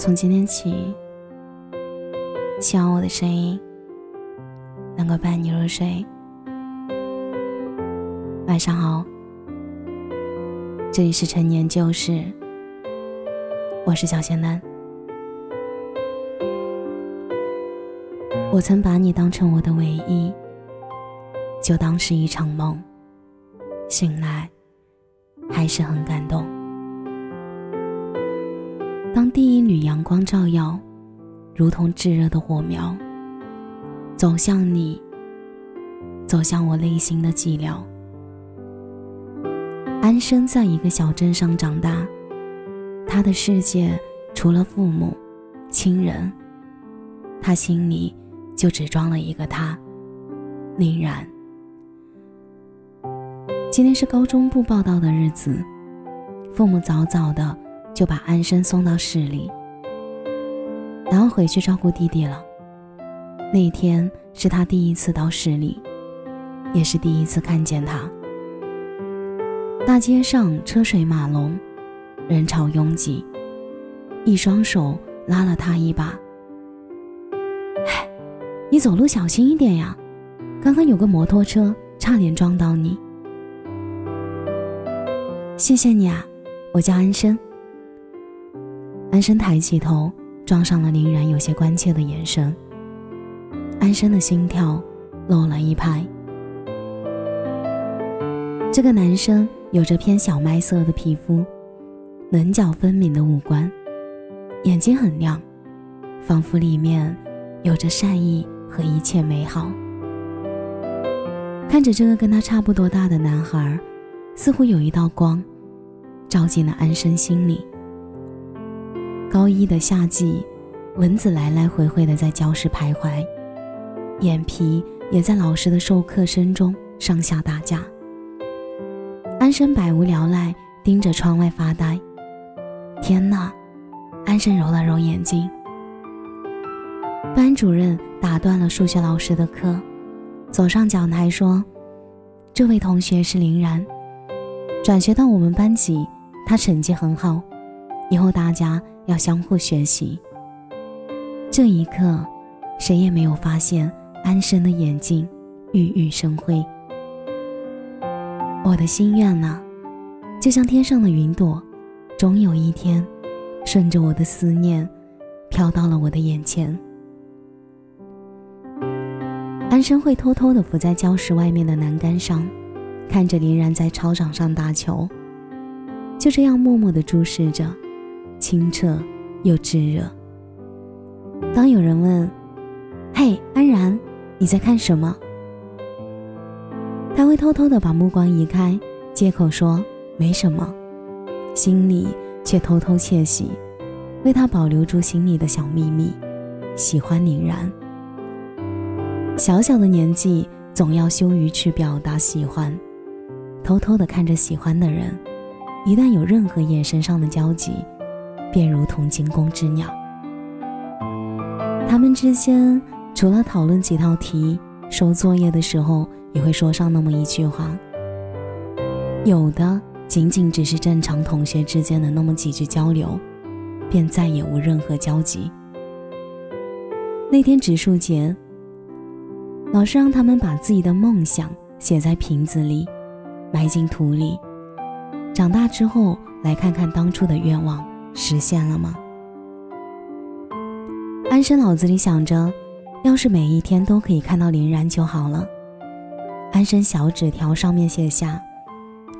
从今天起，希望我的声音能够伴你入睡。晚上好，这里是陈年旧事，我是小仙丹。我曾把你当成我的唯一，就当是一场梦。醒来，还是很感动。当第一缕阳光照耀，如同炙热的火苗，走向你，走向我内心的寂寥。安生在一个小镇上长大，他的世界除了父母、亲人，他心里就只装了一个他，林然。今天是高中部报道的日子，父母早早的就把安生送到市里，然后回去照顾弟弟了。那一天是他第一次到市里，也是第一次看见他。大街上车水马龙，人潮拥挤，一双手拉了他一把：“哎，你走路小心一点呀，刚刚有个摩托车差点撞到你。”谢谢你啊，我叫安生。安生抬起头，撞上了林然有些关切的眼神。安生的心跳漏了一拍。这个男生有着偏小麦色的皮肤，棱角分明的五官，眼睛很亮，仿佛里面有着善意和一切美好。看着这个跟他差不多大的男孩，似乎有一道光。照进了安生心里。高一的夏季，蚊子来来回回的在教室徘徊，眼皮也在老师的授课声中上下打架。安生百无聊赖，盯着窗外发呆。天哪！安生揉了揉眼睛。班主任打断了数学老师的课，走上讲台说：“这位同学是林然，转学到我们班级。”他成绩很好，以后大家要相互学习。这一刻，谁也没有发现安生的眼睛熠熠生辉。我的心愿呢，就像天上的云朵，终有一天，顺着我的思念，飘到了我的眼前。安生会偷偷地伏在教室外面的栏杆上，看着林然在操场上打球。就这样默默地注视着，清澈又炙热。当有人问：“嘿，安然，你在看什么？”他会偷偷的把目光移开，借口说没什么，心里却偷偷窃喜，为他保留住心里的小秘密，喜欢宁然。小小的年纪，总要羞于去表达喜欢，偷偷的看着喜欢的人。一旦有任何眼神上的交集，便如同惊弓之鸟。他们之间除了讨论几道题、收作业的时候也会说上那么一句话，有的仅仅只是正常同学之间的那么几句交流，便再也无任何交集。那天植树节，老师让他们把自己的梦想写在瓶子里，埋进土里。长大之后来看看当初的愿望实现了吗？安生脑子里想着，要是每一天都可以看到林然就好了。安生小纸条上面写下：“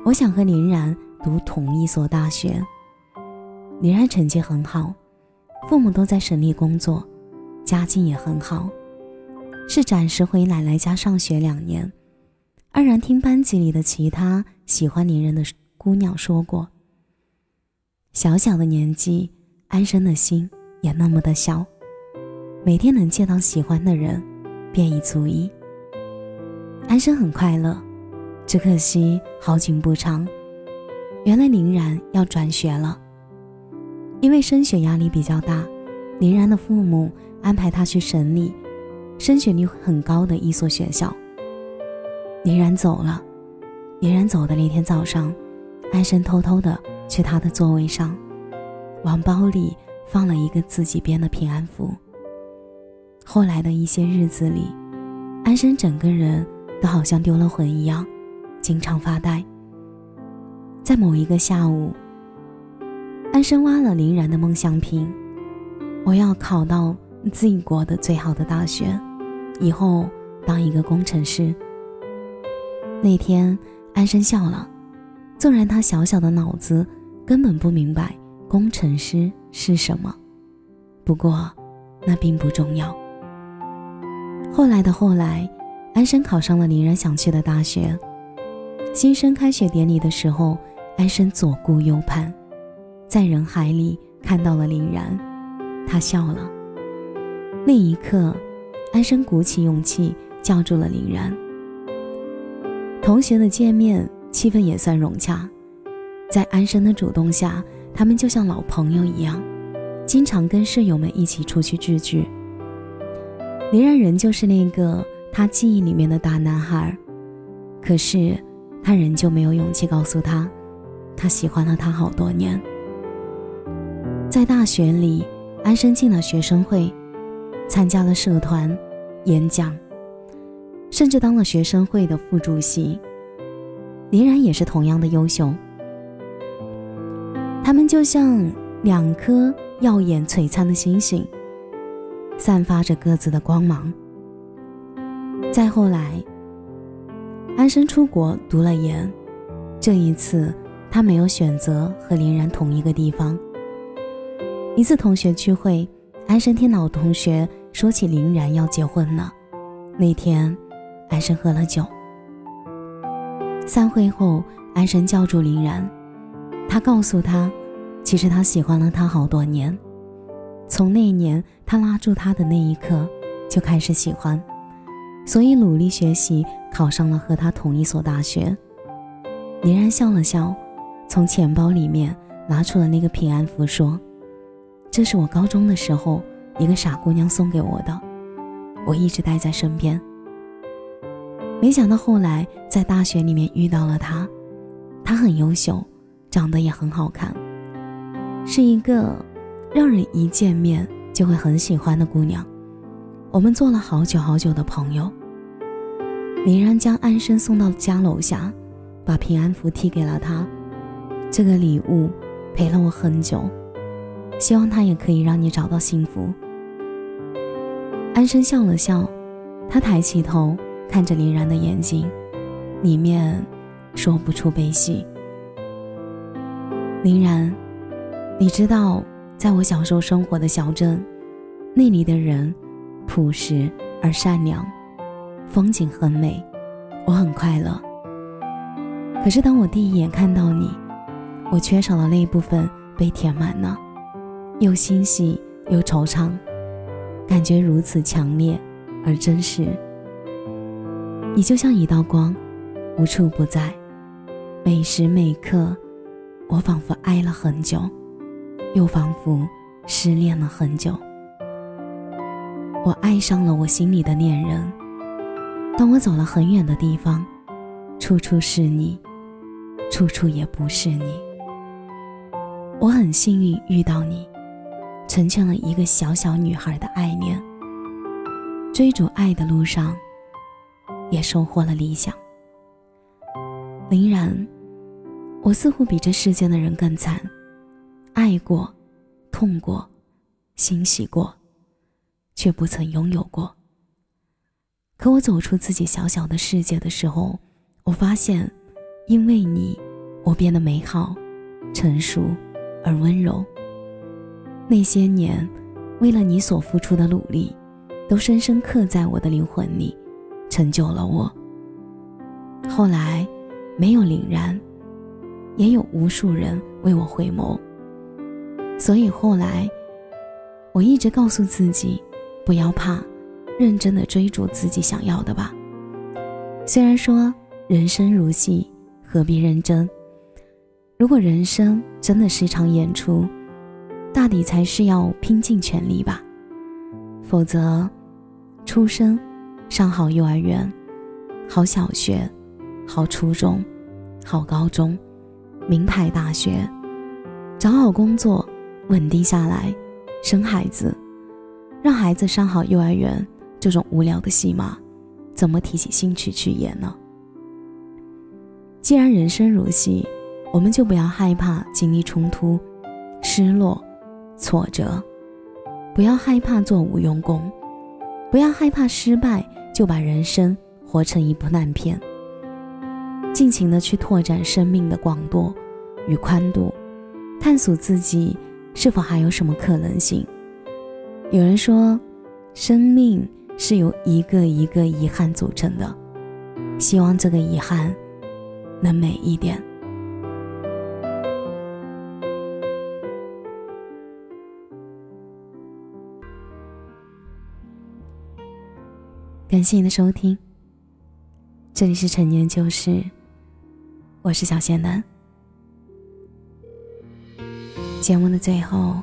我想和林然读同一所大学。”林然成绩很好，父母都在省里工作，家境也很好，是暂时回奶奶家上学两年。安然听班级里的其他喜欢林然的。姑娘说过：“小小的年纪，安生的心也那么的小，每天能见到喜欢的人，便已足矣。”安生很快乐，只可惜好景不长。原来林然要转学了，因为升学压力比较大，林然的父母安排他去省里升学率很高的一所学校。林然走了，林然走的那天早上。安生偷偷的去他的座位上，往包里放了一个自己编的平安符。后来的一些日子里，安生整个人都好像丢了魂一样，经常发呆。在某一个下午，安生挖了林然的梦想瓶，我要考到自己国的最好的大学，以后当一个工程师。那天，安生笑了，纵然他小小的脑子根本不明白工程师是什么，不过那并不重要。后来的后来，安生考上了林然想去的大学。新生开学典礼的时候，安生左顾右盼，在人海里看到了林然，他笑了。那一刻，安生鼓起勇气叫住了林然。同学的见面气氛也算融洽，在安生的主动下，他们就像老朋友一样，经常跟室友们一起出去聚聚。林然仍旧是那个他记忆里面的大男孩，可是他仍旧没有勇气告诉他，他喜欢了他好多年。在大学里，安生进了学生会，参加了社团、演讲，甚至当了学生会的副主席。林然也是同样的优秀，就像两颗耀眼璀璨的星星。散发着各自的光芒。再后来，安生出国读了研，这一次他没有选择和林然同一个地方。一次同学聚会，安生听老同学说起林然要结婚了。那天，安生喝了酒。散会后，安生叫住林然，他告诉他，其实他喜欢了她好多年。从那年他拉住她的那一刻，就开始喜欢，所以努力学习，考上了和他同一所大学。林然笑了笑，从钱包里面拿出了那个平安符，说：“这是我高中的时候一个傻姑娘送给我的，我一直带在身边。没想到后来在大学里面遇到了他，他很优秀，长得也很好看，是一个。”让人一见面就会很喜欢的姑娘，我们做了好久好久的朋友。林然将安生送到家楼下，把平安符递给了他。这个礼物陪了我很久，希望它也可以让你找到幸福。安生笑了笑，他抬起头看着林然的眼睛，里面说不出悲喜。林然，你知道？在我小时候生活的小镇，那里的人朴实而善良，风景很美，我很快乐。可是当我第一眼看到你，我缺少的那一部分被填满了，又欣喜又惆怅，感觉如此强烈而真实。你就像一道光，无处不在，每时每刻，我仿佛爱了很久。又仿佛失恋了很久，我爱上了我心里的恋人。当我走了很远的地方，处处是你，处处也不是你。我很幸运遇到你，成全了一个小小女孩的爱恋。追逐爱的路上，也收获了理想。林然，我似乎比这世间的人更惨。爱过，痛过，欣喜过，却不曾拥有过。可我走出自己小小的世界的时候，我发现，因为你，我变得美好、成熟而温柔。那些年，为了你所付出的努力，都深深刻在我的灵魂里，成就了我。后来，没有凛然，也有无数人为我回眸。所以后来，我一直告诉自己，不要怕，认真的追逐自己想要的吧。虽然说人生如戏，何必认真？如果人生真的是一场演出，大抵才是要拼尽全力吧。否则，出生，上好幼儿园，好小学，好初中，好高中，名牌大学，找好工作。稳定下来，生孩子，让孩子上好幼儿园这种无聊的戏码，怎么提起兴趣去演呢？既然人生如戏，我们就不要害怕经历冲突、失落、挫折，不要害怕做无用功，不要害怕失败就把人生活成一部烂片。尽情的去拓展生命的广度与宽度，探索自己是否还有什么可能性。有人说，生命是由一个一个遗憾组成的，希望这个遗憾能美一点。感谢你的收听，这里是陈年旧事。我是小仙男。节目的最后，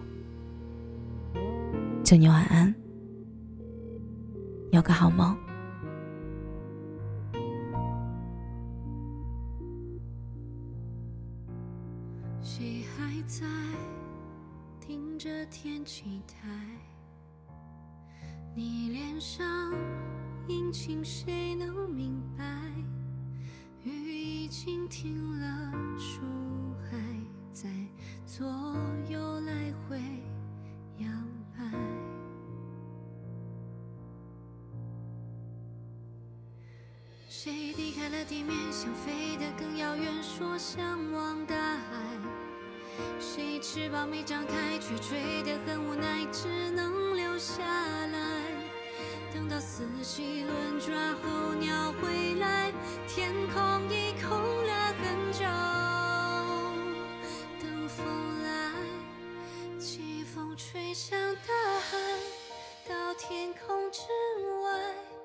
祝你晚安，有个好梦。谁还在听着天气台？你脸上阴晴，谁能明白？雨已经停了，树还在做谁离开了地面，想飞得更遥远，说向往大海。谁翅膀没张开，却追得很无奈，只能留下来。等到四季轮转候鸟回来，天空已空了很久。等风来，季风吹向大海，到天空之外。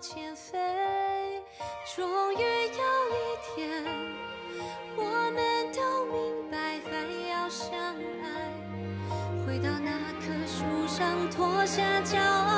前飞。终于有一天，我们都明白，还要相爱。回到那棵树上，脱下脚。